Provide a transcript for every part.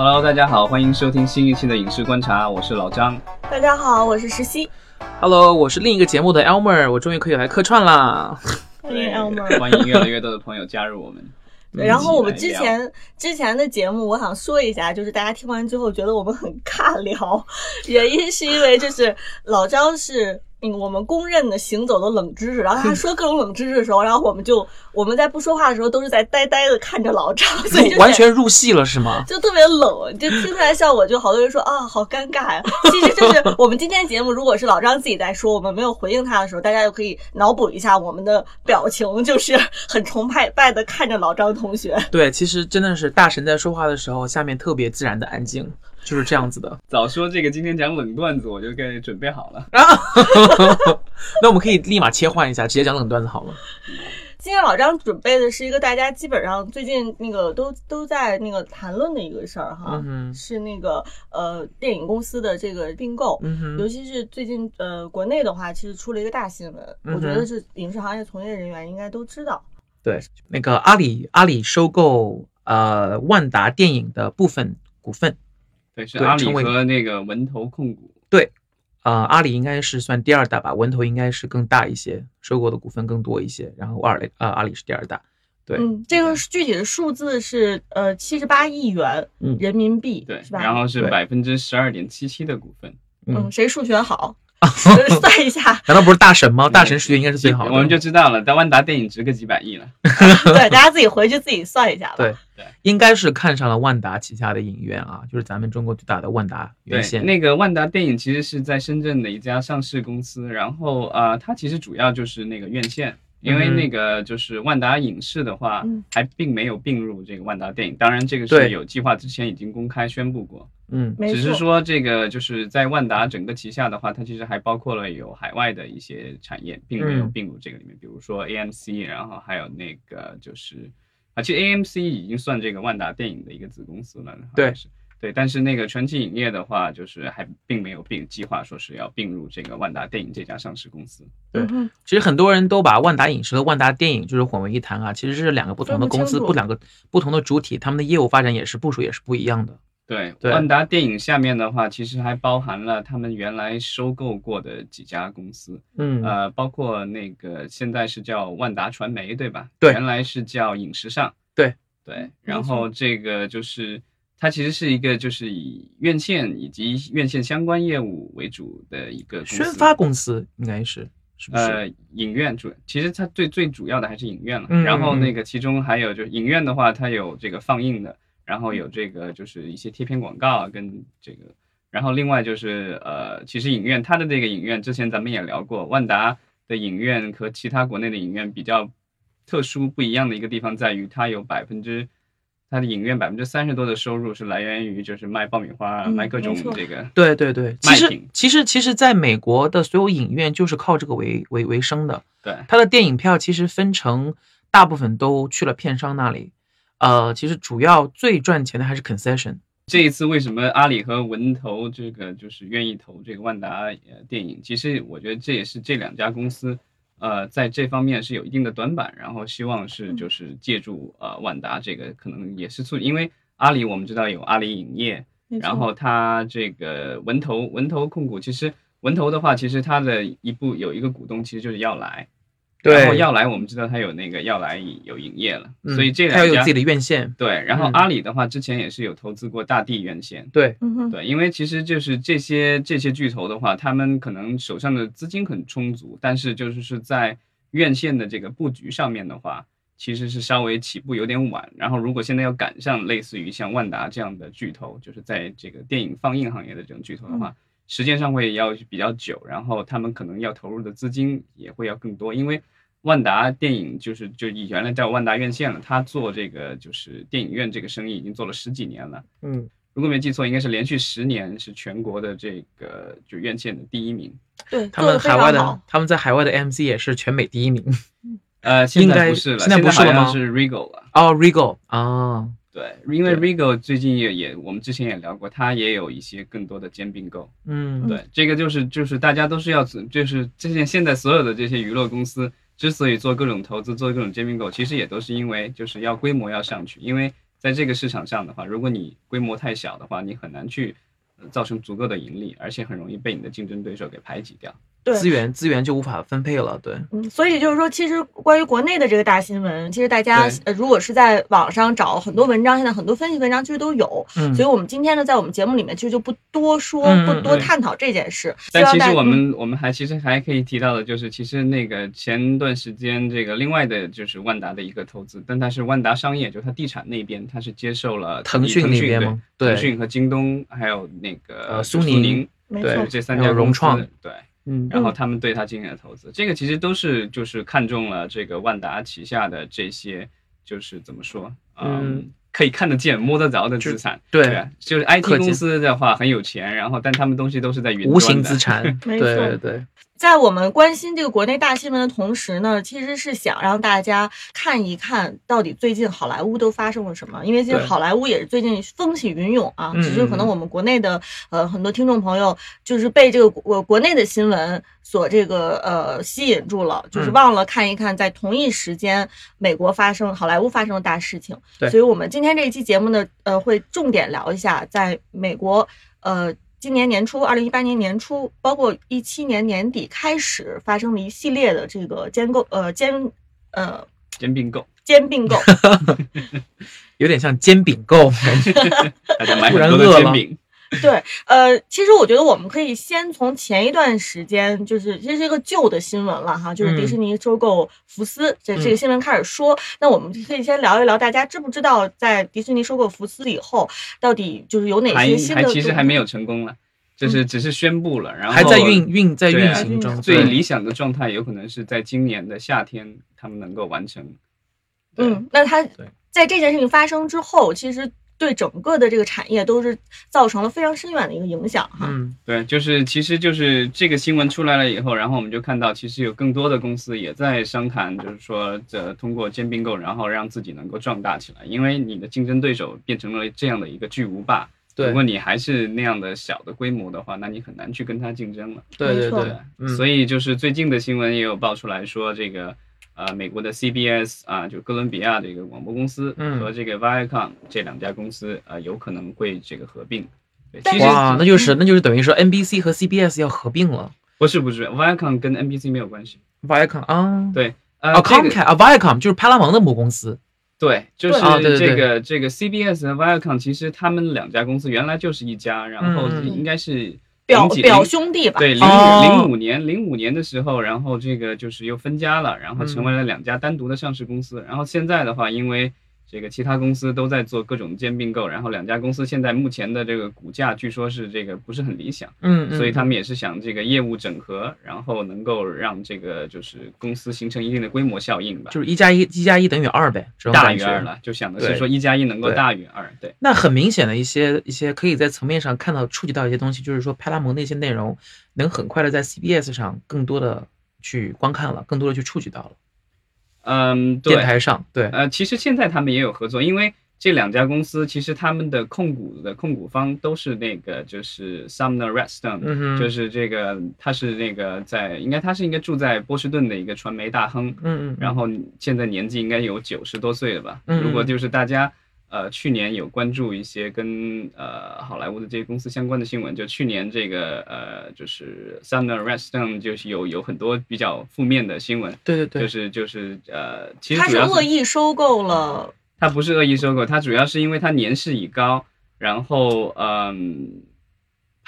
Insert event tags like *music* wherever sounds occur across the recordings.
Hello，大家好，欢迎收听新一期的影视观察，我是老张。大家好，我是石溪。Hello，我是另一个节目的 Elmer，我终于可以来客串啦。欢迎 Elmer。欢迎越来越多的朋友加入我们。*laughs* 对然后我们之前之前的节目，我想说一下，就是大家听完之后觉得我们很尬聊，原因是因为就是老张是嗯我们公认的行走的冷知识，然后他 *laughs* 说各种冷知识的时候，然后我们就我们在不说话的时候都是在呆呆的看着老张，所以就完全入戏了是吗？就特别冷，就听出来效果，就好多人说啊，好尴尬呀。其实就是我们今天节目，如果是老张自己在说，我们没有回应他的时候，大家就可以脑补一下我们的表情，就是很崇拜拜的看着老张同学。对，其实真的是大神在说话的时候，下面特别自然的安静，就是这样子的。早说这个今天讲冷段子，我就该准备好了。*laughs* 那我们可以立马切换一下，直接讲冷段子好吗。今天老张准备的是一个大家基本上最近那个都都在那个谈论的一个事儿哈，嗯是那个呃电影公司的这个并购。嗯，尤其是最近，呃，国内的话，其实出了一个大新闻，嗯我觉得是影视行业从业人员应该都知道。对，那个阿里阿里收购呃万达电影的部分股份，对，是阿里和那个文投控股。对呃，阿里应该是算第二大吧，文投应该是更大一些，收购的股份更多一些，然后阿里呃阿里是第二大。对，嗯，这个具体的数字是呃七十八亿元嗯人民币，对是，吧？然后是对百分之十二点七七的股份。嗯，嗯，谁数学好？*laughs* 算一下，难道不是大神吗？大神数学应该是最好的。我们就知道了，但万达电影值个几百亿了。*laughs* 对，大家自己回去自己算一下吧。对应该是看上了万达旗下的影院啊，就是咱们中国最大的万达院，线。那个万达电影其实是在深圳的一家上市公司，然后啊、呃它其实主要就是那个院线，因为那个就是万达影视的话，嗯。还并没有并入这个万达电影，当然这个是有计划，之前已经公开宣布过，嗯。只是说这个就是在万达整个旗下的话，它其实还包括了有海外的一些产业，并没有嗯。并入这个里面，比如说 AMC，然后还有那个就是啊，其实 AMC 已经算这个万达电影的一个子公司了，对是。对，但是那个传奇影业的话，就是还并没有并计划说是要并入这个万达电影这家上市公司。对其实很多人都把万达影视和万达电影就是混为一谈啊，其实是两个不同的公司，不两个不同的主体，他们的业务发展也是部署也是不一样的。对，对万达电影下面的话，其实还包含了他们原来收购过的几家公司，嗯呃，包括那个现在是叫万达传媒，对吧？对原来是叫影时尚。对对，然后这个就是它其实是一个就是以院线以及院线相关业务为主的一个宣发公司应该是是不是？呃，影院主其实它最最主要的还是影院了。嗯然后那个其中还有就是影院的话，它有这个放映的，然后有这个就是一些贴片广告啊，跟这个，然后另外就是呃，其实影院它的这个影院之前咱们也聊过，万达的影院和其他国内的影院比较特殊不一样的一个地方在于，它有百分之它的影院百分之三十多的收入是来源于就是卖爆米花卖各种这个。对对对，其实其实其实在美国的所有影院就是靠这个为为为生的，对。它的电影票其实分成大部分都去了片商那里，呃，其实主要最赚钱的还是 concession。这一次为什么阿里和文投这个就是愿意投这个万达呃电影？其实我觉得这也是这两家公司呃在这方面是有一定的短板，然后希望是就是借助呃万达这个可能也是促，因为阿里我们知道有阿里影业，然后它这个文投文投控股，其实文投的话，其实它的一部有一个股东其实就是耀莱，然后耀莱我们知道它有那个耀莱有营业了，嗯所以这两家有自己的院线。对，然后嗯阿里的话之前也是有投资过大地院线。对，嗯哼，对，因为其实就是这些这些巨头的话，他们可能手上的资金很充足，但是就是是在院线的这个布局上面的话，其实是稍微起步有点晚。然后如果现在要赶上类似于像万达这样的巨头，就是在这个电影放映行业的这种巨头的话，时间上会要比较久，然后他们可能要投入的资金也会要更多，因为。万达电影就是就以原来叫万达院线了，他做这个就是电影院这个生意已经做了十几年了，嗯，如果没记错，应该是连续十年是全国的这个就院线的第一名。对，他们海外的他们在海外的 MC 也是全美第一名。呃，*laughs* 现在不是了，现在不是了吗是 Regal 了。哦，Regal 啊，对，因为 Regal 最近也也，我们之前也聊过，它也有一些更多的兼并购。嗯，对，这个就是就是大家都是要就是这些现在所有的这些娱乐公司之所以做各种投资、做各种兼并购，其实也都是因为就是要规模要上去，因为在这个市场上的话，如果你规模太小的话，你很难去呃造成足够的盈利，而且很容易被你的竞争对手给排挤掉。对。资源资源就无法分配了，对，嗯，所以就是说，其实关于国内的这个大新闻，其实大家呃，如果是在网上找很多文章，现在很多分析文章其实都有。嗯。所以我们今天呢，在我们节目里面其实就不多说，嗯不多探讨这件事。但其实我们我们还其实还可以提到的就是，其实那个前段时间这个另外的就是万达的一个投资，但它是万达商业，就是它地产那边它是接受了腾讯腾那边吗？对对。腾讯和京东还有那个苏宁对，这三家融创对。嗯。然后他们对它进行了投资，这个其实都是就是看中了这个万达旗下的这些，就是怎么说，嗯可以看得见、摸得着的资产。对啊，就是 IT 公司的话很有钱，然后但他们东西都是在云端的无形资产，对对对，在我们关心这个国内大新闻的同时呢，其实是想让大家看一看到底最近好莱坞都发生了什么。因为其实好莱坞也是最近风起云涌啊，嗯只是可能我们国内的呃很多听众朋友就是被这个国国内的新闻所这个呃吸引住了，就是嗯忘了看一看在同一时间美国发生好莱坞发生的大事情。所以我们今天这一期节目呢，呃，会重点聊一下在美国呃。今年年初，二零一八年年初，包括一七年年底开始发生了一系列的这个兼购呃兼呃兼并购，兼并购，*laughs* *laughs* 有点像煎饼购，*laughs* 大家买突然很多的饿了。煎饼。对，呃，其实我觉得我们可以先从前一段时间，就是这是一个旧的新闻了哈，就是迪士尼收购福斯、这这个新闻开始说。那我们可以先聊一聊，大家知不知道在迪士尼收购福斯以后，到底就是有哪些新的？还其实还没有成功了，就是只是宣布了，然后还在运运在运行中，最理想的状态有可能是在今年的夏天，他们能够完成。嗯，那他对在这件事情发生之后，其实对整个的这个产业都是造成了非常深远的一个影响哈。嗯对，就是其实就是这个新闻出来了以后，然后我们就看到，其实有更多的公司也在商谈，就是说这通过兼并购，然后让自己能够壮大起来。因为你的竞争对手变成了这样的一个巨无霸，如果你还是那样的小的规模的话，那你很难去跟他竞争了。对对没错对，嗯，所以就是最近的新闻也有爆出来说，这个呃美国的 CBS 啊，就哥伦比亚这个广播公司嗯。和这个 Viacom 这两家公司呃有可能会这个合并。对，其实哇，那就是那就是等于说 NBC 和 CBS 要合并了。不是不是，Viacom 跟 NBC 没有关系。，Viacom 啊，对，呃，哦这个，Comcast 啊，Viacom 就是派拉蒙的母公司，对，就对。啊对对是这个这个 CBS 和 Viacom，其实他们两家公司原来就是一家，然后嗯。应该是表表兄弟吧，对，零哦零五年，零五年的时候，然后这个就是又分家了，然后成嗯为了两家单独的上市公司。然后现在的话，因为这个其他公司都在做各种兼并购，然后两家公司现在目前的这个股价据说是这个不是很理想，嗯，嗯所以他们也是想这个业务整合，然后能够让这个就是公司形成一定的规模效应吧。就是一加一，一加一等于二呗，大于二。了，就想的是对说一加一能够大于二，对。那很明显的一些一些可以在层面上看到触及到一些东西，就是说派拉蒙那些内容能很快的在 CBS 上更多的去观看了，更多的去触及到了嗯，对。电，台上，对，呃，其实现在他们也有合作，因为这两家公司其实他们的控股的控股方都是那个就是 Sumner Redstone，、嗯，就是这个他是那个在应该他是应该住在波士顿的一个传媒大亨，嗯嗯，然后现在年纪应该有九十多岁了吧？嗯。如果就是大家呃去年有关注一些跟呃好莱坞的这些公司相关的新闻，就去年这个呃就是 Sumner Redstone 就是有有很多比较负面的新闻，对对对，就是就是呃，其实他是恶意收购了，他不是恶意收购，他主要是因为他年事已高，然后嗯，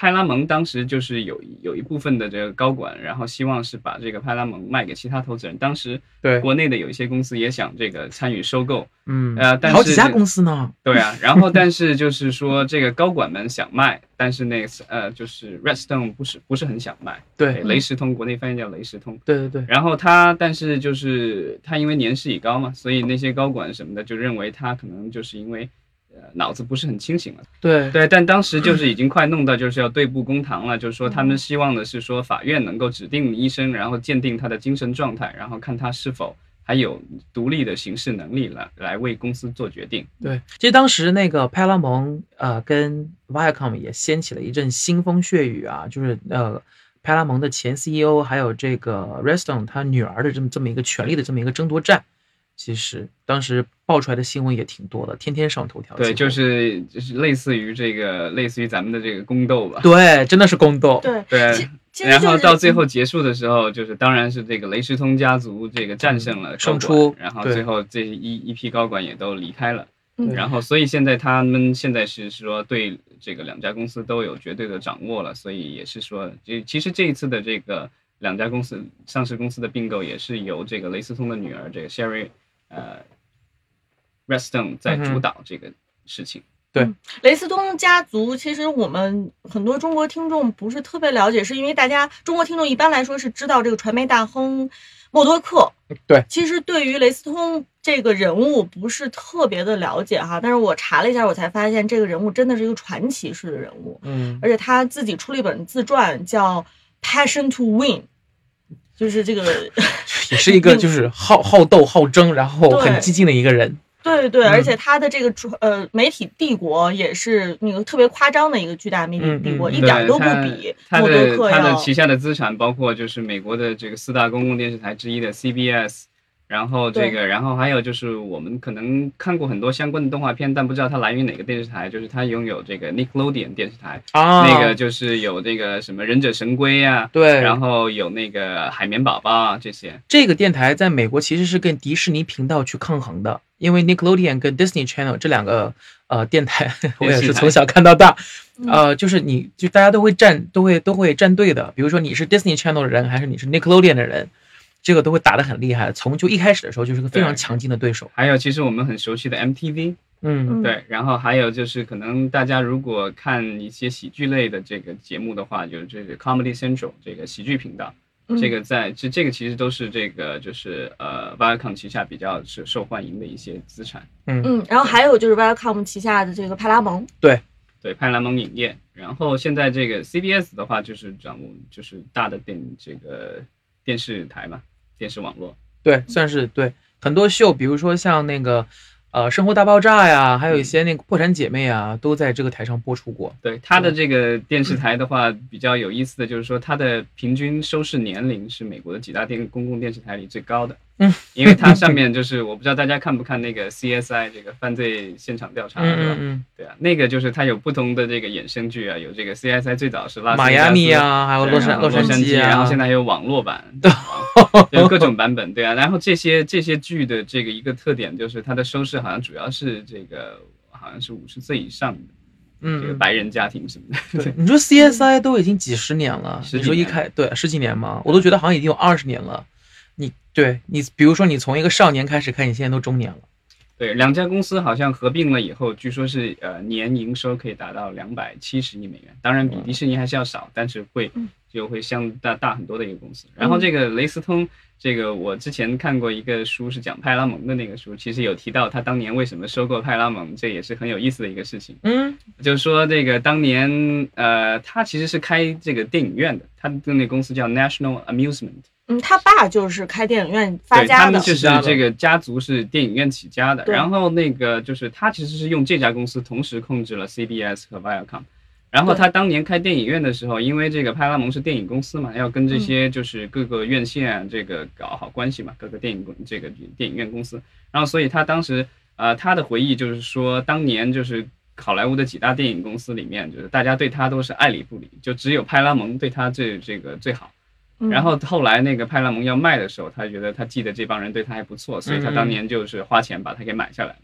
派拉蒙当时就是有有一部分的这个高管，然后希望是把这个派拉蒙卖给其他投资人。当时对，国内的有一些公司也想这个参与收购，嗯，呃但是好几家公司呢，*laughs* 对啊，然后但是就是说这个高管们想卖，但是那个呃就是 Redstone 不是不是很想卖，对雷石通国内翻译叫雷石通，对对对，然后他，但是就是他因为年事已高嘛，所以那些高管什么的就认为他可能就是因为呃脑子不是很清醒了。对对，但当时就是已经快弄到就是要对簿公堂了，就是说他们希望的是说法院能够指定医生，然后鉴定他的精神状态，然后看他是否还有独立的行事能力来来为公司做决定。对，其实当时那个派拉蒙呃跟 Viacom 也掀起了一阵腥风血雨啊，就是呃派拉蒙的前 CEO 还有这个 Redstone 他女儿的这么这么一个权力的这么一个争夺战，其实当时爆出来的新闻也挺多的，天天上头条。对，就是就是类似于这个，类似于咱们的这个宫斗吧。对，真的是宫斗。对，对然后到最后结束的时候，就是当然是这个雷士通家族这个战胜了胜出然后最后这一一批高管也都离开了。嗯然后所以现在他们现在是说对这个两家公司都有绝对的掌握了，所以也是说，这其实这一次的这个两家公司上市公司的并购也是由这个雷斯通的女儿这个 Sherry 呃 Redstone 在主导这个事情。对雷斯通家族，其实我们很多中国听众不是特别了解，是因为大家中国听众一般来说是知道这个传媒大亨默多克。对，其实对于雷斯通这个人物不是特别的了解哈，但是我查了一下，我才发现这个人物真的是一个传奇式的人物，嗯，而且他自己出了一本自传叫《Passion to Win》，就是这个。*laughs* 也是一个就是好好斗好争，然后很激进的一个人。对对，嗯而且他的这个传呃媒体帝国也是那个特别夸张的一个巨大媒体帝国，嗯嗯嗯一点儿都不比他默多克的他的。旗下的资产包括就是美国的这个四大公共电视台之一的 CBS，然后这个，然后还有就是我们可能看过很多相关的动画片，但不知道它来源于哪个电视台，就是它拥有这个 Nickelodeon 电视台，啊，那个就是有这个什么忍者神龟啊，对，然后有那个海绵宝宝啊这些，这个电台在美国其实是跟迪士尼频道去抗衡的，因为 Nickelodeon 跟 Disney Channel 这两个呃电台，*laughs* 我也是从小看到大，呃，就是你就大家都会站都会都会站队的，比如说你是 Disney Channel 的人还是你是 Nickelodeon 的人，这个都会打得很厉害，从就一开始的时候就是个非常强劲的对手，还有其实我们很熟悉的 MTV，嗯。嗯。对，然后还有就是可能大家如果看一些喜剧类的这个节目的话，就是这个 Comedy Central 这个喜剧频道。嗯。这个在这这个其实都是这个就是呃 Viacom 旗下比较是受欢迎的一些资产，嗯。嗯，然后还有就是 Viacom 旗下的这个派拉蒙，对。派拉蒙影业。然后现在这个 CBS 的话就是掌握就是大的电这个电视台嘛，电视网络。对，算是对很多秀，比如说像那个呃《生活大爆炸》呀，还有一些那个《破产姐妹》啊，都在这个台上播出过。对它的这个电视台的话，比较有意思的就是说，它的平均收视年龄是美国的几大电公共电视台里最高的。嗯，因为它上面就是我不知道大家看不看那个 CSI 这个犯罪现场调查，嗯对吧？对啊，那个就是它有不同的这个衍生剧啊，有这个 CSI 最早是拉斯马亚密啊，啊，还有洛杉洛杉矶，矶啊，然后现在还有网络版，*laughs* 有各种版本，对啊。然后这些这些剧的这个一个特点就是它的收视好像主要是这个好像是五十岁以上的这个嗯，白人家庭什么的。对，你说 CSI 都已经几十年了，十几你说一开对十几年嘛，我都觉得好像已经有二十年了。你对你，比如说你从一个少年开始看，你现在都中年了。对，两家公司好像合并了以后，据说是呃年营收可以达到两百七十亿美元，当然比迪士尼还是要少，但是会嗯就会相大大很多的一个公司。然后这个雷斯通，这个我之前看过一个书是讲派拉蒙的那个书，其实有提到他当年为什么收购派拉蒙，这也是很有意思的一个事情。嗯就是说这个当年呃他其实是开这个电影院的，他的那公司叫 National Amusement。嗯，他爸就是开电影院发家的，他们就是这个家族是电影院起家的，然后那个就是他其实是用这家公司同时控制了 CBS 和 Viacom。然后他当年开电影院的时候，因为这个派拉蒙是电影公司嘛，要跟这些就是各个院线啊这个搞好关系嘛，各个电影公这个电影院公司。然后所以他当时呃他的回忆就是说，当年就是好莱坞的几大电影公司里面，就是大家对他都是爱理不理，就只有派拉蒙对他最这个最好。嗯然后后来那个派拉蒙要卖的时候，他觉得他记得这帮人对他还不错，所以他当年就是花钱把他给买下来了。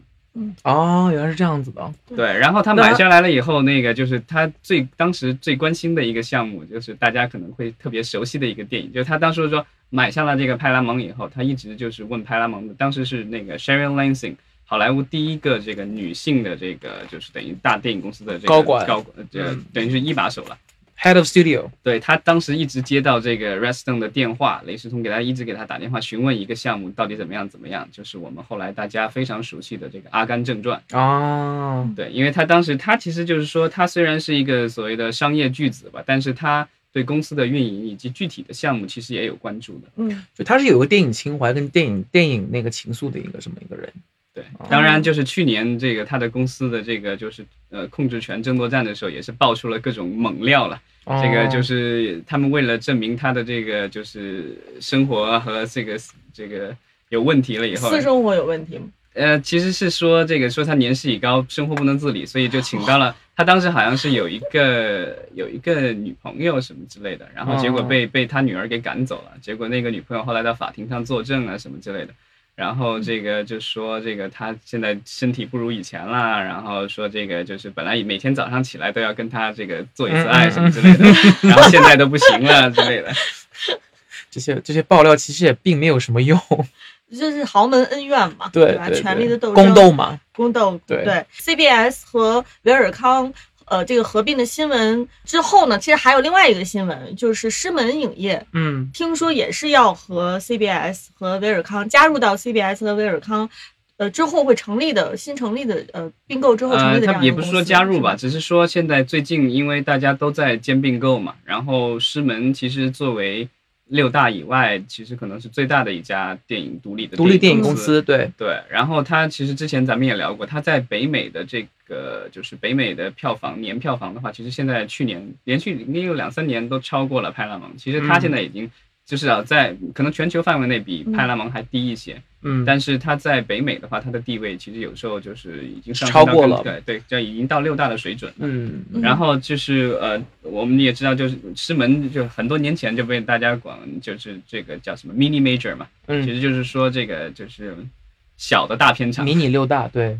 哦，原来是这样子的。对，然后他买下来了以后，那个就是他最当时最关心的一个项目，就是大家可能会特别熟悉的一个电影，就是他当时说买下了这个派拉蒙以后，他一直就是问派拉蒙的，当时是那个 Sharon Lansing。好莱坞第一个这个女性的这个就是等于大电影公司的这个高管高管，这嗯等于是一把手了。Head of Studio，对他当时一直接到这个 Redstone 的电话，雷士通给他一直给他打电话询问一个项目到底怎么样怎么样，就是我们后来大家非常熟悉的这个《阿甘正传》。哦，对，因为他当时他其实就是说，他虽然是一个所谓的商业巨子吧，但是他对公司的运营以及具体的项目其实也有关注的。嗯就他是有个电影情怀跟电影电影那个情愫的一个这么一个人。对哦，当然就是去年这个他的公司的这个就是呃控制权争夺战的时候，也是爆出了各种猛料了。哦这个就是他们为了证明他的这个就是生活和这个这个有问题了以后，私生活有问题吗？呃，其实是说这个说他年事已高，生活不能自理，所以就请到了他。当时好像是有一个有一个女朋友什么之类的，然后结果被被他女儿给赶走了。结果那个女朋友后来到法庭上作证啊什么之类的，然后这个就说这个他现在身体不如以前了，然后说这个就是本来每天早上起来都要跟他这个做一次爱什么之类的，*laughs* 然后现在都不行了之类的。这些这些爆料其实也并没有什么用。*laughs* 就是豪门恩怨嘛，对吧？权力的斗争，宫斗嘛，宫斗。对对，CBS 和维尔康呃这个合并的新闻之后呢，其实还有另外一个新闻，就是狮门影业，嗯，听说也是要和 CBS 和威尔康加入到 CBS 和威尔康呃之后会成立的新成立的呃并购之后成立的这样呃，他也不是说加入，吧？只是说现在最近因为大家都在兼并购嘛，然后狮门其实作为六大以外，其实可能是最大的一家电影独立的独立电影公公司，对，对，然后它其实之前咱们也聊过，它在北美的这个就是北美的票房年票房的话，其实现在去年连续应该有两三年都超过了派拉蒙。其实它嗯现在已经就是啊，在可能全球范围内比派拉蒙还低一些，嗯，但是它在北美的话，它的地位其实有时候就是已经上超过了。跟对对，就已经到六大的水准了。嗯，嗯然后就是呃，我们也知道，就是狮门就很多年前就被大家管，就是这个叫什么 mini major 嘛，嗯。其嗯，实就是说这个就是小的大片场。迷你六大，对，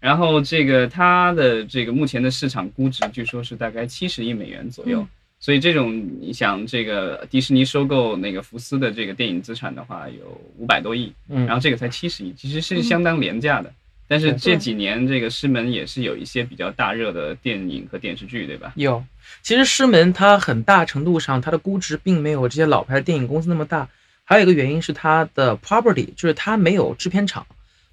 然后这个它的这个目前的市场估值，据说是大概七十亿美元左右。嗯所以这种你想，这个迪士尼收购那个福斯的这个电影资产的话，有五百多亿，嗯，然后这个才七十亿，其实是嗯相当廉价的。但是这几年这个狮门也是有一些比较大热的电影和电视剧，对吧？有，其实狮门它很大程度上它的估值并没有这些老牌的电影公司那么大，还有一个原因是它的 property，就是它没有制片厂，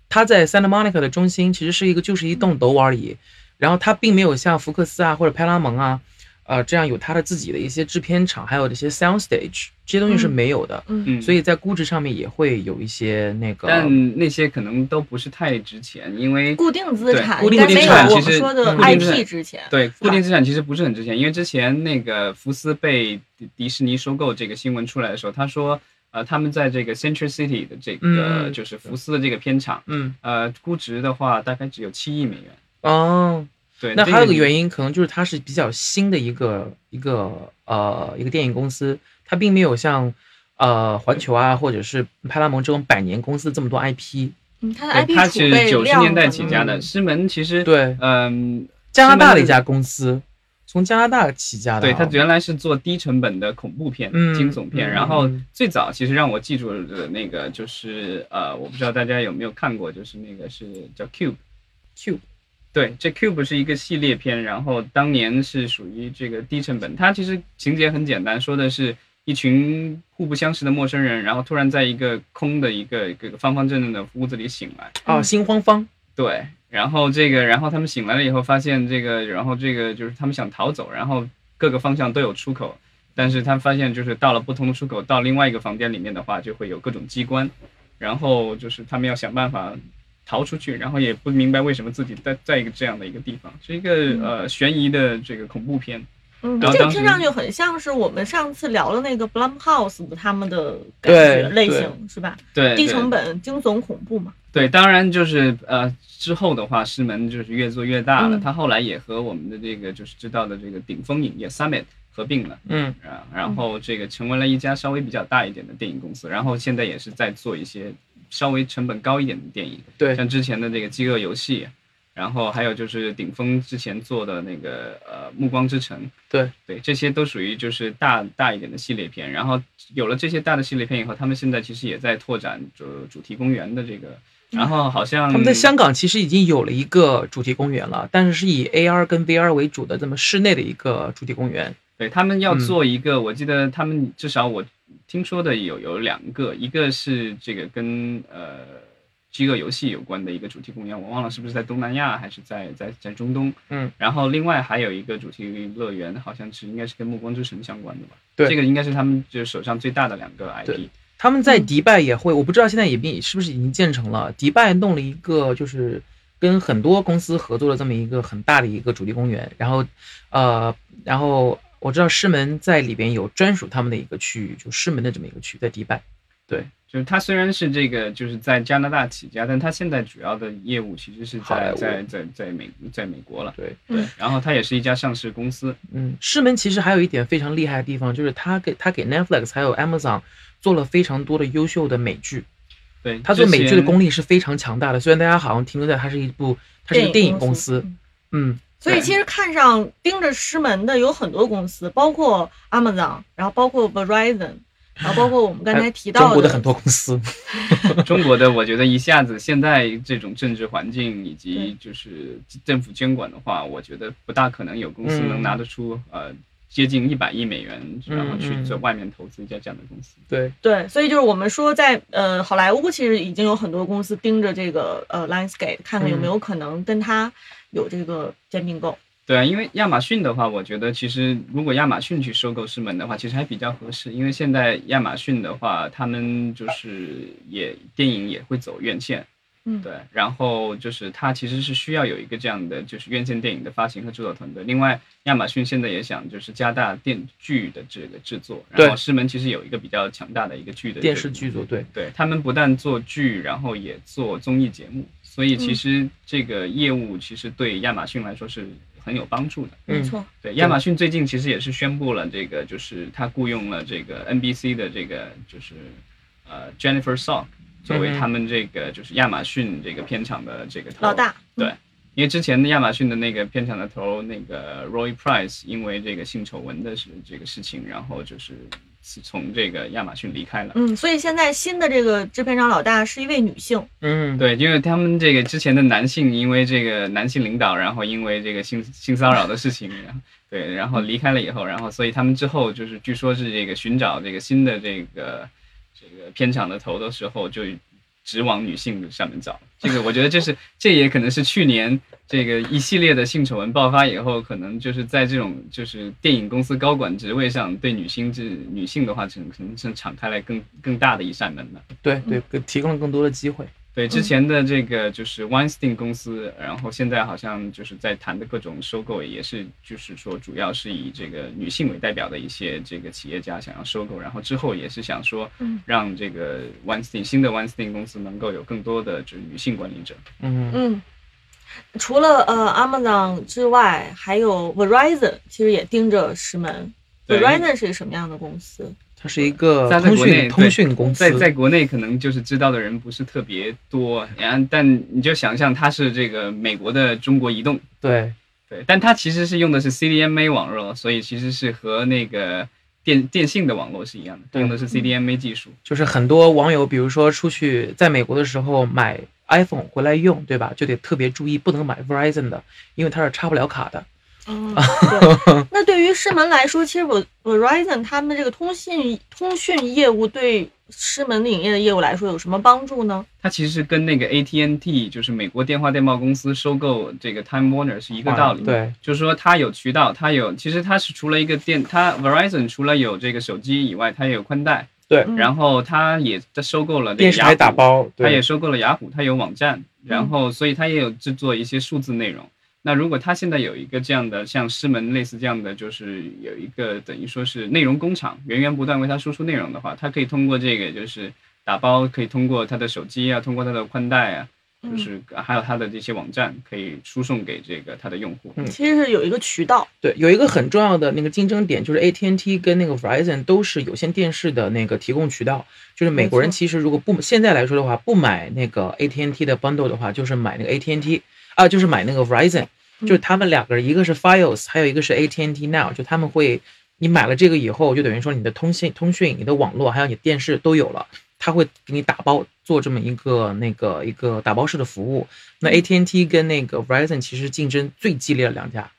它在 Santa Monica 的中心其实是一个就是一栋楼而已，然后它并没有像福克斯啊或者派拉蒙啊，呃这样有它的自己的一些制片厂，还有这些 sound stage 这些东西是嗯没有的，嗯嗯，所以在估值上面也会有一些那个，但那些可能都不是太值钱，因为固定资产固定资产我其实 IP 值钱。对，固定资产其实不是很值钱，因为之前那个福斯被迪迪士尼收购这个新闻出来的时候，他说，呃，他们在这个 Century City 的这个、嗯就是福斯的这个片场，嗯呃，估值的话大概只有七亿美元。哦。对，那还有个原因，可能就是它是比较新的一个一个呃一个电影公司，它并没有像呃环球啊或者是派拉蒙这种百年公司这么多 IP。嗯，它的 IP 它是九十年代起家的，嗯狮门其实，对，嗯、加拿大的一家公司，从加拿大起家的对，啊。它原来是做低成本的恐怖片、嗯惊悚片，嗯然后嗯最早其实让我记住的那个就是呃，我不知道大家有没有看过，就是那个是叫 Cube。对，这 Cube 是一个系列片，然后当年是属于这个低成本。它其实情节很简单，说的是一群互不相识的陌生人，然后突然在一个空的一个一个方方正正的屋子里醒来。啊，嗯心慌慌。对，然后这个，然后他们醒来了以后，发现这个，然后这个就是他们想逃走，然后各个方向都有出口，但是他发现就是到了不同的出口，到另外一个房间里面的话，就会有各种机关，然后就是他们要想办法逃出去，然后也不明白为什么自己在在一个这样的一个地方，是一个呃悬疑的这个恐怖片。嗯，这个听上去很像是我们上次聊的那个 Blumhouse 的他们的感觉类型是吧？对，低成本惊悚恐怖嘛。对，当然就是呃之后的话，师门就是越做越大了。嗯他后来也和我们的这个就是知道的这个顶峰影业 Summit 合并了。嗯啊，然后这个成为了一家稍微比较大一点的电影公司，然后现在也是在做一些稍微成本高一点的电影，对像之前的这个《饥饿游戏》，然后还有就是顶峰之前做的那个呃《暮光之城》，对对，这些都属于就是大大一点的系列片。然后有了这些大的系列片以后，他们现在其实也在拓展主主题公园的这个，然后好像他们在香港其实已经有了一个主题公园了，但是是以 AR 跟 VR 为主的这么室内的一个主题公园。对他们要嗯做一个，我记得他们至少我听说的有有两个，一个是这个跟呃饥饿游戏有关的一个主题公园，我忘了是不是在东南亚还是在在在中东。嗯，然后另外还有一个主题乐园，好像是应该是跟暮光之城相关的吧？对这个应该是他们就是手上最大的两个 IP。他们在嗯迪拜也会，我不知道现在也并是不是已经建成了。迪拜弄了一个就是跟很多公司合作的这么一个很大的一个主题公园，然后呃，然后我知道狮门在里边有专属他们的一个区域，就狮门的这么一个区域在迪拜。对，就是它虽然是这个就是在加拿大起家，但它现在主要的业务其实是在在在在美在美国了。对，对，然后它也是一家上市公司。嗯，狮门其实还有一点非常厉害的地方，就是他给他给 Netflix 还有 Amazon 做了非常多的优秀的美剧，对，他做美剧的功力。力是非常强大的。虽然大家好像停留在它是一部它是一个电影公司，嗯，所以其实看上盯着狮门的有很多公司，包括 Amazon，然后包括 Verizon，然后包括我们刚才提到的中国的很多公司，*laughs* 中国的，我觉得一下子现在这种政治环境以及就是政府监管的话，我觉得不大可能有公司嗯。能拿得出、呃接近一百亿美元，然后去在外面投资一家这样的公司。对，对，所以就是我们说在呃好莱坞，其实已经有很多公司盯着这个呃 Lionsgate，看看有没有可能跟它有这个兼并购。对啊，因为亚马逊的话，我觉得其实如果亚马逊去收购狮门的话，其实还比较合适，因为现在亚马逊的话，他们就是也电影也会走院线，嗯，对，然后就是它其实是需要有一个这样的就是院线电影的发行和制作团队。另外，亚马逊现在也想就是加大电剧的这个制作，然后对狮门其实有一个比较强大的一个剧的电视剧组，对，对他们不但做剧，然后也做综艺节目，所以其实这个业务其实对亚马逊来说是很有帮助的。嗯。没错。对，亚马逊最近其实也是宣布了这个，就是他雇佣了这个 NBC 的这个就是呃 Jennifer Salk 作为他们这个就是亚马逊这个片场的这个头。老大，对，因为之前的亚马逊的那个片场的头那个 Roy Price 因为这个性丑闻的事这个事情，然后就是从这个亚马逊离开了。嗯，所以现在新的这个制片厂老大是一位女性，嗯，对，因为他们这个之前的男性，因为这个男性领导，然后因为这个性性骚扰的事情，对，然后离开了以后，然后所以他们之后就是据说是这个寻找这个新的这个这个片场的头的时候，就直往女性上面找。这个我觉得这是这也可能是去年这个一系列的性丑闻爆发以后，可能就是在这种就是电影公司高管职位上，对女性这女性的话，可能可能是敞开了更更大的一扇门的。对对，给提供了更多的机会。对之前的这个就是 Weinstein 公司，然后现在好像就是在谈的各种收购，也是就是说主要是以这个女性为代表的一些这个企业家想要收购，然后之后也是想说嗯让这个 Weinstein 新的 Weinstein 公司能够有更多的就是女性管理者。嗯，嗯，除了呃 Amazon 之外，还有 Verizon，其实也盯着石门。Verizon 是一个什么样的公司？它是一个通讯通讯公司在，在国内可能就是知道的人不是特别多，然后但你就想象它是这个美国的中国移动。对，对，但它其实是用的是 CDMA 网络，所以其实是和那个电电信的网络是一样的，用的是 CDMA 技术。就是很多网友，比如说出去在美国的时候买 iPhone 回来用，对吧？就得特别注意，不能买 Verizon 的，因为它是插不了卡的。嗯，*laughs* 对。那对于狮门来说，其实 Ver- Verizon 他们这个通信通讯业务对狮门影业的业务来说有什么帮助呢？它其实是跟那个 AT&T，就是美国电话电报公司收购这个 Time Warner 是一个道理。，对，就是说它有渠道，它有，其实它是除了一个电，它 Verizon 除了有这个手机以外，它也有宽带，对。嗯。然后他也他收购了这个电视还雅虎打包，他也，收购了雅虎，他有网站，然后所以他也有制作一些数字内容。那如果他现在有一个这样的像师门类似这样的，就是有一个等于说是内容工厂，源源不断为他输出内容的话，他可以通过这个就是打包，可以通过他的手机啊，通过他的宽带啊，嗯就是还有它的这些网站，可以输送给这个它的用户。嗯其实是有一个渠道。对，有一个很重要的那个竞争点，就是 AT&T 跟那个 Verizon 都是有线电视的那个提供渠道。就是美国人其实如果不现在来说的话，不买那个 AT&T 的 bundle 的话，就是买那个 AT&T 啊，就是买那个 Verizon，就是他们两个人，一个是 Fios，还有一个是 AT&T Now，就他们会，你买了这个以后，就等于说你的通信、通讯、你的网络还有你电视都有了，他会给你打包做这么一个那个一个打包式的服务。那 AT&T 跟那个 Verizon 其实竞争最激烈的两家，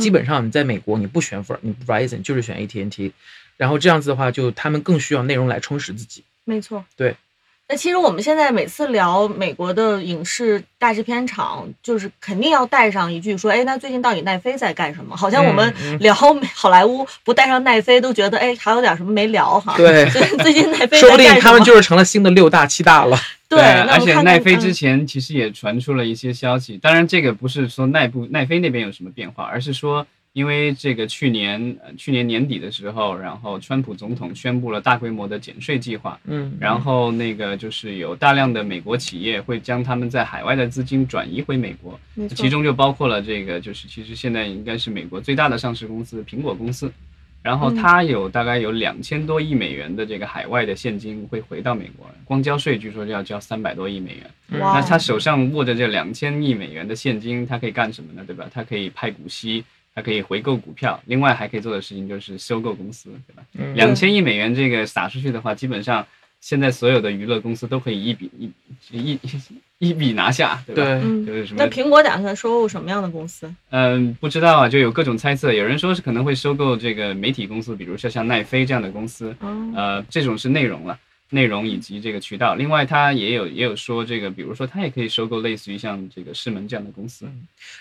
基本上你在美国你不选 Ver 你 Verizon 就是选 AT&T，然后这样子的话，就他们更需要内容来充实自己。没错，对。那其实我们现在每次聊美国的影视大制片厂，就是肯定要带上一句说，哎，那最近到底奈飞在干什么？好像我们聊好莱坞不带上奈飞，都觉得哎，还有点什么没聊哈。对所以 *laughs* 最近奈飞说不定？他们就是成了新的六大七大了。对，而且奈飞之嗯前其实也传出了一些消息，当然这个不是说奈部奈飞那边有什么变化，而是说因为这个去年呃去年年底的时候，然后川普总统宣布了大规模的减税计划，嗯，然后那个就是有大量的美国企业会将他们在海外的资金转移回美国，其中就包括了这个就是其实现在应该是美国最大的上市公司苹果公司，然后嗯它有大概有两千多亿美元的这个海外的现金会回到美国，光交税据说就要交三百多亿美元。那他手上握着这两千亿美元的现金，他可以干什么呢？对吧？他可以派股息，他可以回购股票，另外还可以做的事情就是收购公司，对吧？嗯两千亿美元这个撒出去的话，基本上现在所有的娱乐公司都可以一笔一一一一笔拿下，对吧？对，嗯就是什么那苹果打算收购什么样的公司？嗯，不知道啊，就有各种猜测。有人说是可能会收购这个媒体公司，比如说像奈飞这样的公司，哦，呃，这种是内容了，内容以及这个渠道。另外，他也有也有说这个，比如说他也可以收购类似于像这个世门这样的公司。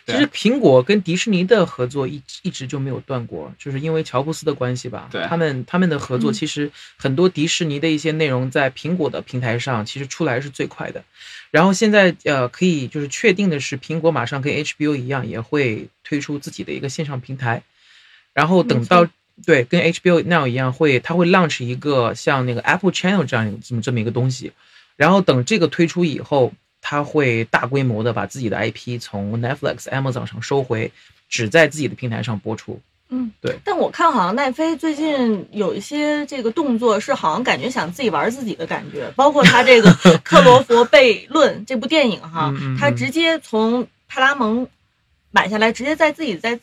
其实苹果跟迪士尼的合作一一直就没有断过，就是因为乔布斯的关系吧。对他们他们的合作嗯其实很多迪士尼的一些内容在苹果的平台上其实出来是最快的。然后现在呃可以就是确定的是，苹果马上跟 HBO 一样也会推出自己的一个线上平台，然后等到没对跟 HBO Now 一样会它会 launch 一个像那个 Apple Channel 这样这么这么一个东西，然后等这个推出以后，它会大规模的把自己的 IP 从 Netflix、Amazon 上收回，只在自己的平台上播出。嗯，对。但我看好像奈飞最近有一些这个动作是好像感觉想自己玩自己的感觉，包括他这个 *laughs*《克罗佛悖论》这部电影哈他直接从派拉蒙买下来，直接在自己在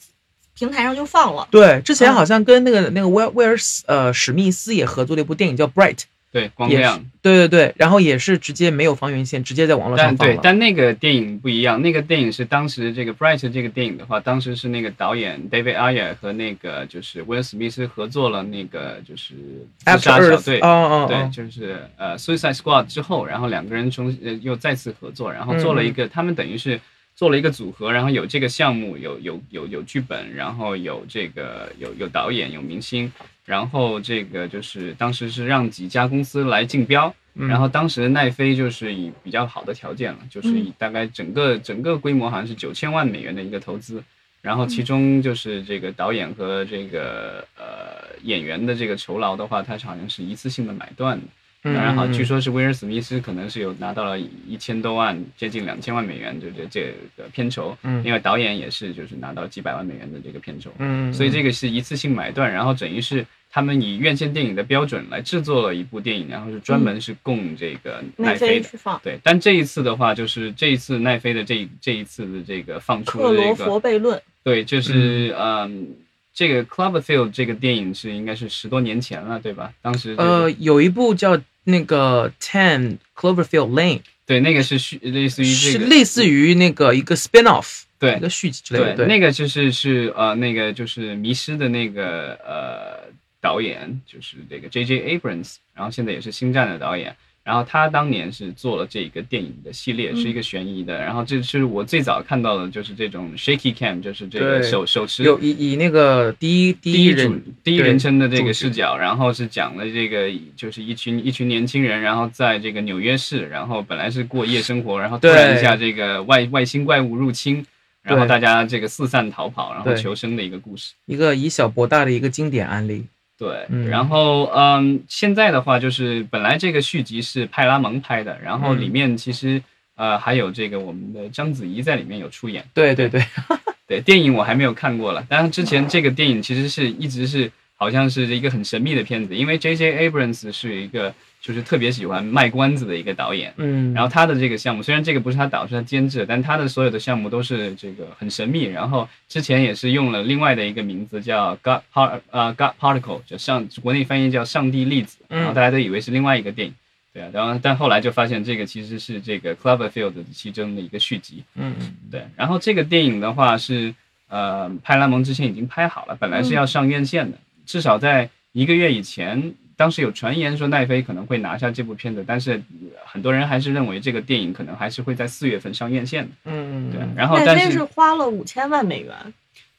平台上就放了。对，之前嗯好像跟那个那个威威尔斯呃史密斯也合作了一部电影叫 Bright，对，光亮。对对对，然后也是直接没有房源线，直接在网络上放了。但那个电影不一样，那个电影是当时这个《Bright》这个电影的话，当时是那个导演 David Ayer 和那个就是威尔史密斯合作了那个就是自杀小队，哦哦对，哦，就是呃 Suicide Squad 之后，然后两个人重呃又再次合作，然后做了一个，他们等于是做了一个组合，然后有这个项目，有有有有剧本，然后有这个有有导演，有明星，然后这个就是当时是让几家公司来竞标，嗯然后当时奈飞就是以比较好的条件了，就是以大概整个整个规模好像是九千万美元的一个投资，然后其中就是这个导演和这个呃演员的这个酬劳的话，它是好像是一次性的买断的。然好，嗯据说是威尔史密斯可能是有拿到了一千多万，接近两千万美元就这这个片酬，嗯。另外导演也是就是拿到几百万美元的这个片酬，嗯，所以这个是一次性买断，然后等于是他们以院线电影的标准来制作了一部电影，然后是专门是供这个奈奈飞的。飞去放《对，但这一次的话，就是这一次奈飞的这这一次的这个放出克罗的这个，佛悖论》。对，就是嗯，这个 Cloverfield 这个电影是应该是十多年前了，对吧？当时这个呃有一部叫那个 Ten Cloverfield Lane，对，那个是续类似于是这个类似于那个一个 spin off，对一个续集之类的。对，那个就是是呃那个就是迷失的那个呃导演，就是这个 J.J. Abrams，然后现在也是星战的导演。然后他当年是做了这个电影的系列，是一个悬疑的。然后这是我最早看到的，就是这种 shaky cam，就是这个手手持有以以那个第一第第一人第一人称的这个视角，然后是讲了这个就是一群一群年轻人，然后在这个纽约市，然后本来是过夜生活，然后突然一下这个外外星怪物入侵，然后大家这个四散逃跑，然后求生的一个故事。一个以小博大的一个经典案例。对，嗯然后嗯，现在的话就是本来这个续集是派拉蒙拍的，然后里嗯面其实呃还有这个我们的章子怡在里面有出演。对对对，*laughs* 对，电影我还没有看过了，但是之前这个电影其实是一直是好像是一个很神秘的片子，因为 J.J. Abrams 是一个就是特别喜欢卖关子的一个导演。嗯，然后他的这个项目，虽然这个不是他导，是他监制，但他的所有的项目都是这个很神秘。然后之前也是用了另外的一个名字叫 God Part 呃 God Particle，就上国内翻译叫上帝粒子，嗯然后大家都以为是另外一个电影，对啊，然后但后来就发现这个其实是这个 Cloverfield 的其中的一个续集。嗯嗯对，然后这个电影的话是，呃，派拉蒙之前已经拍好了，本来是要上院线的，至少在一个月以前，当时有传言说奈飞可能会拿下这部片子，但是呃很多人还是认为这个电影可能还是会在四月份上院线的。嗯，对嗯，然后但是奈飞是花了五千万美元，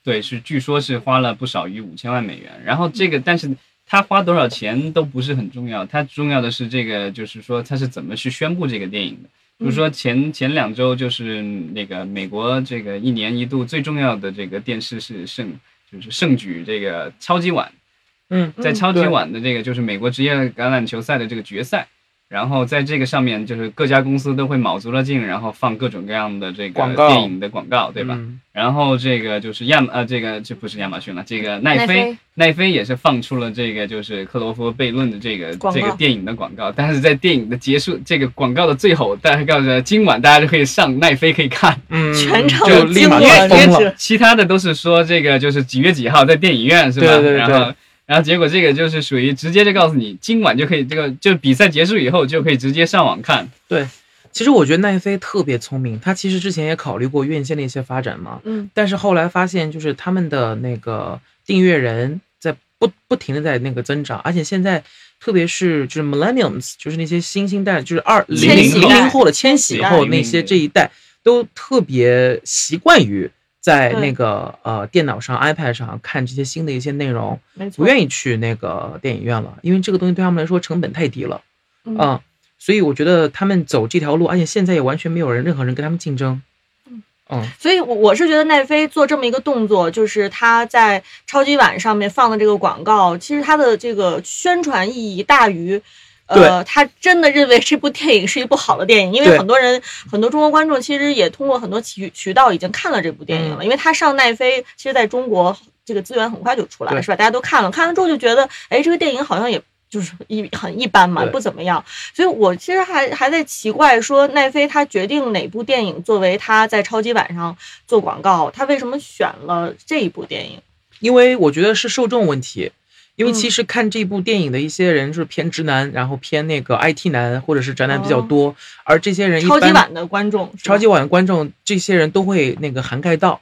对，是据说是花了不少于五千万美元。然后这个，但是他花多少钱都不是很重要，他重要的是这个，就是说他是怎么去宣布这个电影的。比如说前前两周就是那个美国这个一年一度最重要的这个电视是盛，就是盛举这个超级碗，嗯，在超级碗的这个就是美国职业橄榄球赛的这个决赛，然后在这个上面就是各家公司都会卯足了劲，然后放各种各样的这个电影的广告，对吧？嗯。然后这个就是亚呃，这个这不是亚马逊了，这个奈飞奈飞也是放出了这个就是克罗夫悖论的这个这个电影的广告，但是在电影的结束这个广告的最后，大家告诉他今晚大家就可以上奈飞可以看，嗯，全场就立马疯了。其他的都是说这个就是几月几号在电影院是吧？对对对然后然后结果这个就是属于直接就告诉你今晚就可以这个就比赛结束以后就可以直接上网看，对，其实我觉得奈飞特别聪明，他其实之前也考虑过院线的一些发展嘛，嗯。但是后来发现，就是他们的那个订阅人在不不停的在那个增长，而且现在特别是就是 millenniums，就是那些新兴代，就是二零零零零后的千禧后那些这一代，都特别习惯于在那个呃电脑上、iPad 上看这些新的一些内容，不愿意去那个电影院了，因为这个东西对他们来说成本太低了。嗯嗯，所以我觉得他们走这条路，而且现在也完全没有人任何人跟他们竞争。嗯所以，我我是觉得奈飞做这么一个动作，就是他在超级碗上面放的这个广告，其实它的这个宣传意义大于。呃，他真的认为这部电影是一部好的电影，因为很多人、很多中国观众其实也通过很多渠渠道已经看了这部电影了，因为他上奈飞，其实在中国这个资源很快就出来了，是吧？大家都看了，看了之后就觉得，哎，这个电影好像也就是一很一般嘛，不怎么样。所以我其实还还在奇怪，说奈飞他决定哪部电影作为他在超级晚上做广告，他为什么选了这一部电影？因为我觉得是受众问题。因为嗯。其实看这部电影的一些人是偏直男，然后偏那个 IT 男或者是宅男比较多，而这些人一般超级晚的观众，超级晚的观众，这些人都会那个涵盖到。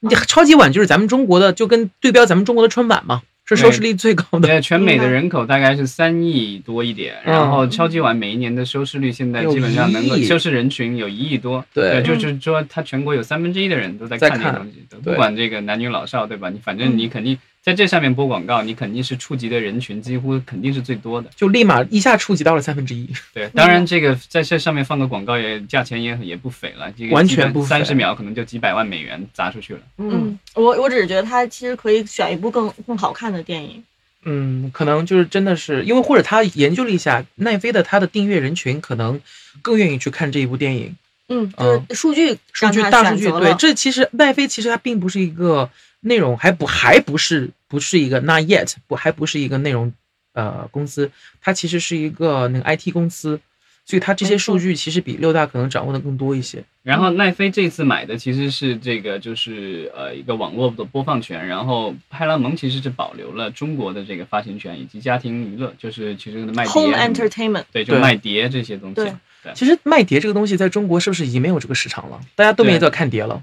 你超级晚就是咱们中国的，就跟对标咱们中国的春晚嘛，是收视率最高的。对，全美的人口大概是三亿多一点，嗯然后超级碗每一年的收视率现在基本上能够收视人群有一亿多，对。就是说它全国有三分之一的人都在看这个东西，不管这个男女老少，对吧？你反正你肯定在这上面播广告，你肯定是触及的人群几乎肯定是最多的。就立马一下触及到了三分之一。对，当然这个在这上面放个广告也价钱也也不菲了，这个完全不三十秒可能就几百万美元砸出去了。嗯，我我只是觉得他其实可以选一部更更好看的电影。嗯，可能就是真的是因为或者他研究了一下奈飞的他的订阅人群，可能更愿意去看这一部电影。嗯，就是数据数据大数据对这其实奈飞其实它并不是一个内容，还不还不是不是一个 not yet 不还不是一个内容呃公司，它其实是一个那个 IT 公司，所以它这些数据其实比六大可能掌握的更多一些。然后奈飞这次买的其实是这个，就是呃一个网络的播放权，然后派拉蒙其实是保留了中国的这个发行权以及家庭娱乐，就是其实卖碟 Home Entertainment。对，就卖碟这些东西。对对其实卖碟这个东西在中国是不是已经没有这个市场了？大家都没对在看碟了，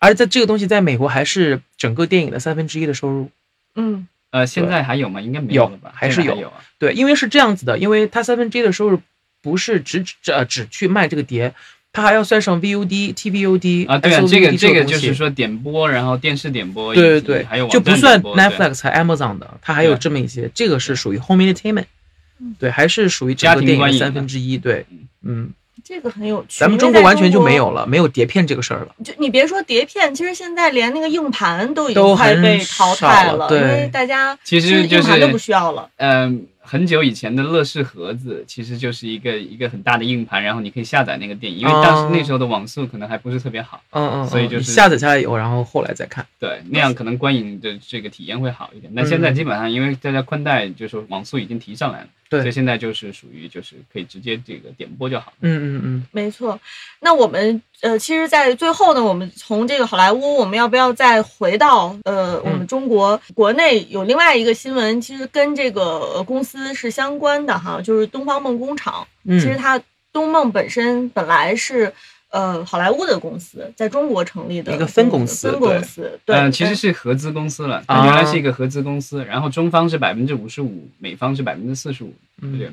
而在这个东西在美国还是整个电影的三分之一的收入。嗯呃，现在还有吗？应该没有了吧？还是有。对，因为是这样子的，因为它三分之一的收入不是只只呃只去卖这个碟，它还要算上 VOD、TVOD 啊，对啊，这个这个就是说点播，然后电视点播，对对对，还有就不算 Netflix 和 Amazon 的，它还有这么一些，这个是属于 Home Entertainment，嗯对，还是属于整家个电影的三分之一，对，嗯，这个很有趣。咱们中国完全就没有了，没有碟片这个事儿了。就你别说碟片，其实现在连那个硬盘都已经快被淘汰少了对因为大家其实就是硬盘都不需要了。嗯，很久以前的乐视盒子其实就是一个一个很大的硬盘，然后你可以下载那个电影，因为当时那时候的网速可能还不是特别好，嗯嗯，嗯所以就是下载下来以后，然后后来再看。对，那样可能观影的这个体验会好一点。那现在基本上因为大家宽带就是网速已经提上来了，对。所以现在就是属于就是可以直接这个点播就好。嗯嗯嗯，没错，那我们呃，其实，在最后呢，我们从这个好莱坞，我们要不要再回到呃，我们中国国内有另外一个新闻，其实跟这个呃公司是相关的哈，就是东方梦工厂。嗯。其实它东梦本身本来是呃好莱坞的公司，在中国成立的一个分公司分公司。对，嗯，其实是合资公司了，原来是一个合资公司，然后中方是百分之五十五，美方是百分之四十五。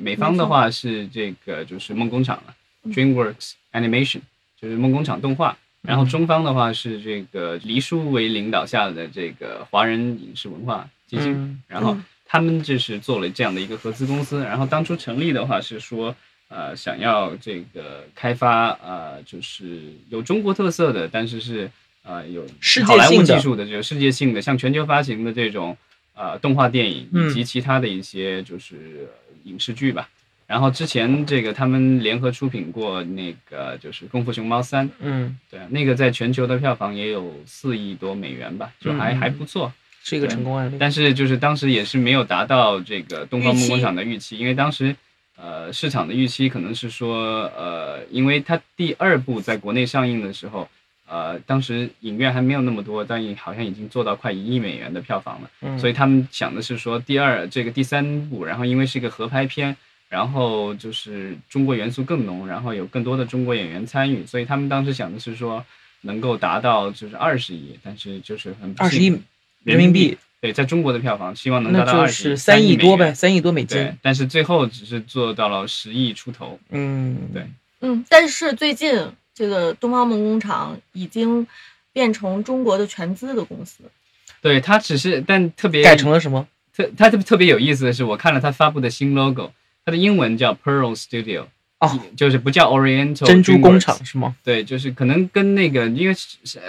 美方的话是这个就是梦工厂了，DreamWorks Animation 就是梦工厂动画。然后中方的话是这个黎叔为领导下的这个华人影视文化基金，嗯然后他们就是做了这样的一个合资公司。然后当初成立的话是说，呃，想要这个开发呃，就是有中国特色的，但是是呃有好莱坞技术的这个世界性的，像全球发行的这种呃动画电影嗯以及其他的一些就是影视剧吧。然后之前这个他们联合出品过那个就是《功夫熊猫三》，嗯，对，那个在全球的票房也有四亿多美元吧，就还、嗯还不错。是一个成功案例。但是就是当时也是没有达到这个东方梦工厂的预期，因为当时呃市场的预期可能是说呃，因为它第二部在国内上映的时候，呃，当时影院还没有那么多，但好像已经做到快一亿美元的票房了，嗯，所以他们想的是说第二这个第三部，然后因为是一个合拍片。然后就是中国元素更浓，然后有更多的中国演员参与，所以他们当时想的是说能够达到就是二十亿，但是就是很不二十亿人民币，对，在中国的票房希望能那达到二十三亿多呗，美三亿多美元。对金。，但是最后只是做到了十亿出头。嗯，对嗯，但是最近这个东方梦工厂已经变成中国的全资的公司。对，它只是但特别改成了什么？特，它特别特别有意思的是，我看了它发布的新 logo，它的英文叫 Pearl Studio，哦，就是不叫 Oriental 珍珠工厂是吗？对，就是可能跟那个，因为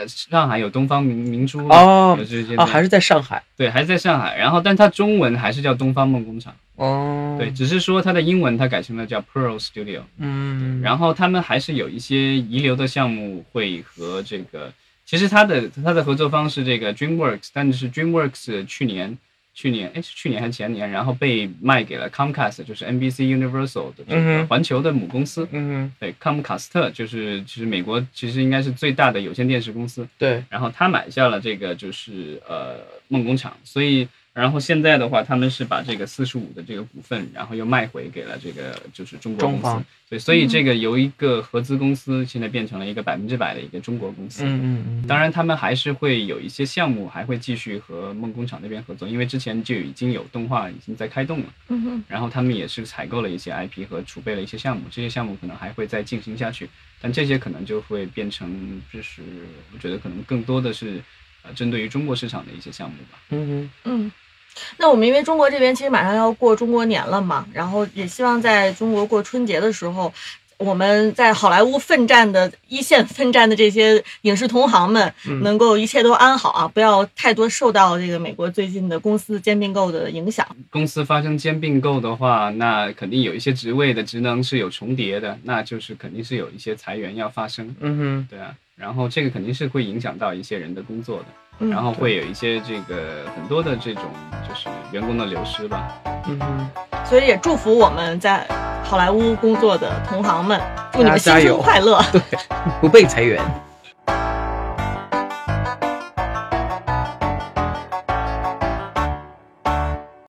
上海有东方明明珠嘛哦这些啊，还是在上海。对，还是在上海。然后，但它中文还是叫东方梦工厂。哦，对，，只是说它的英文它改成了叫 Pearl Studio。嗯，然后他们还是有一些遗留的项目会和这个，其实它的它的合作方是这个 DreamWorks，但是 DreamWorks 去年去年哎是去年还是前年，然后被卖给了 Comcast，就是 NBC Universal 的这嗯环球的母公司。嗯对，Comcast 就是其实美国其实应该是最大的有线电视公司，对，然后他买下了这个就是呃梦工厂，所以然后现在的话，他们是把这个四十五的这个股份，然后又卖回给了这个就是中国公司中方，对，所以这个由一个合资公司现在变成了一个百分之百的一个中国公司。嗯嗯嗯，当然，他们还是会有一些项目，还会继续和梦工厂那边合作，因为之前就已经有动画已经在开动了，嗯哼，然后他们也是采购了一些 IP 和储备了一些项目，这些项目可能还会再进行下去，但这些可能就会变成就是我觉得可能更多的是呃针对于中国市场的一些项目吧。嗯嗯。那我们因为中国这边其实马上要过中国年了嘛，然后也希望在中国过春节的时候，我们在好莱坞奋战的一线奋战的这些影视同行们，嗯能够一切都安好啊，不要太多受到这个美国最近的公司兼并购的影响。公司发生兼并购的话，那肯定有一些职位的职能是有重叠的，那就是肯定是有一些裁员要发生，嗯哼，对啊，然后这个肯定是会影响到一些人的工作的，嗯然后会有一些这个很多的这种就是员工的流失吧。嗯哼，所以也祝福我们在好莱坞工作的同行们，祝你们新春快乐。*laughs* 对，不被裁员。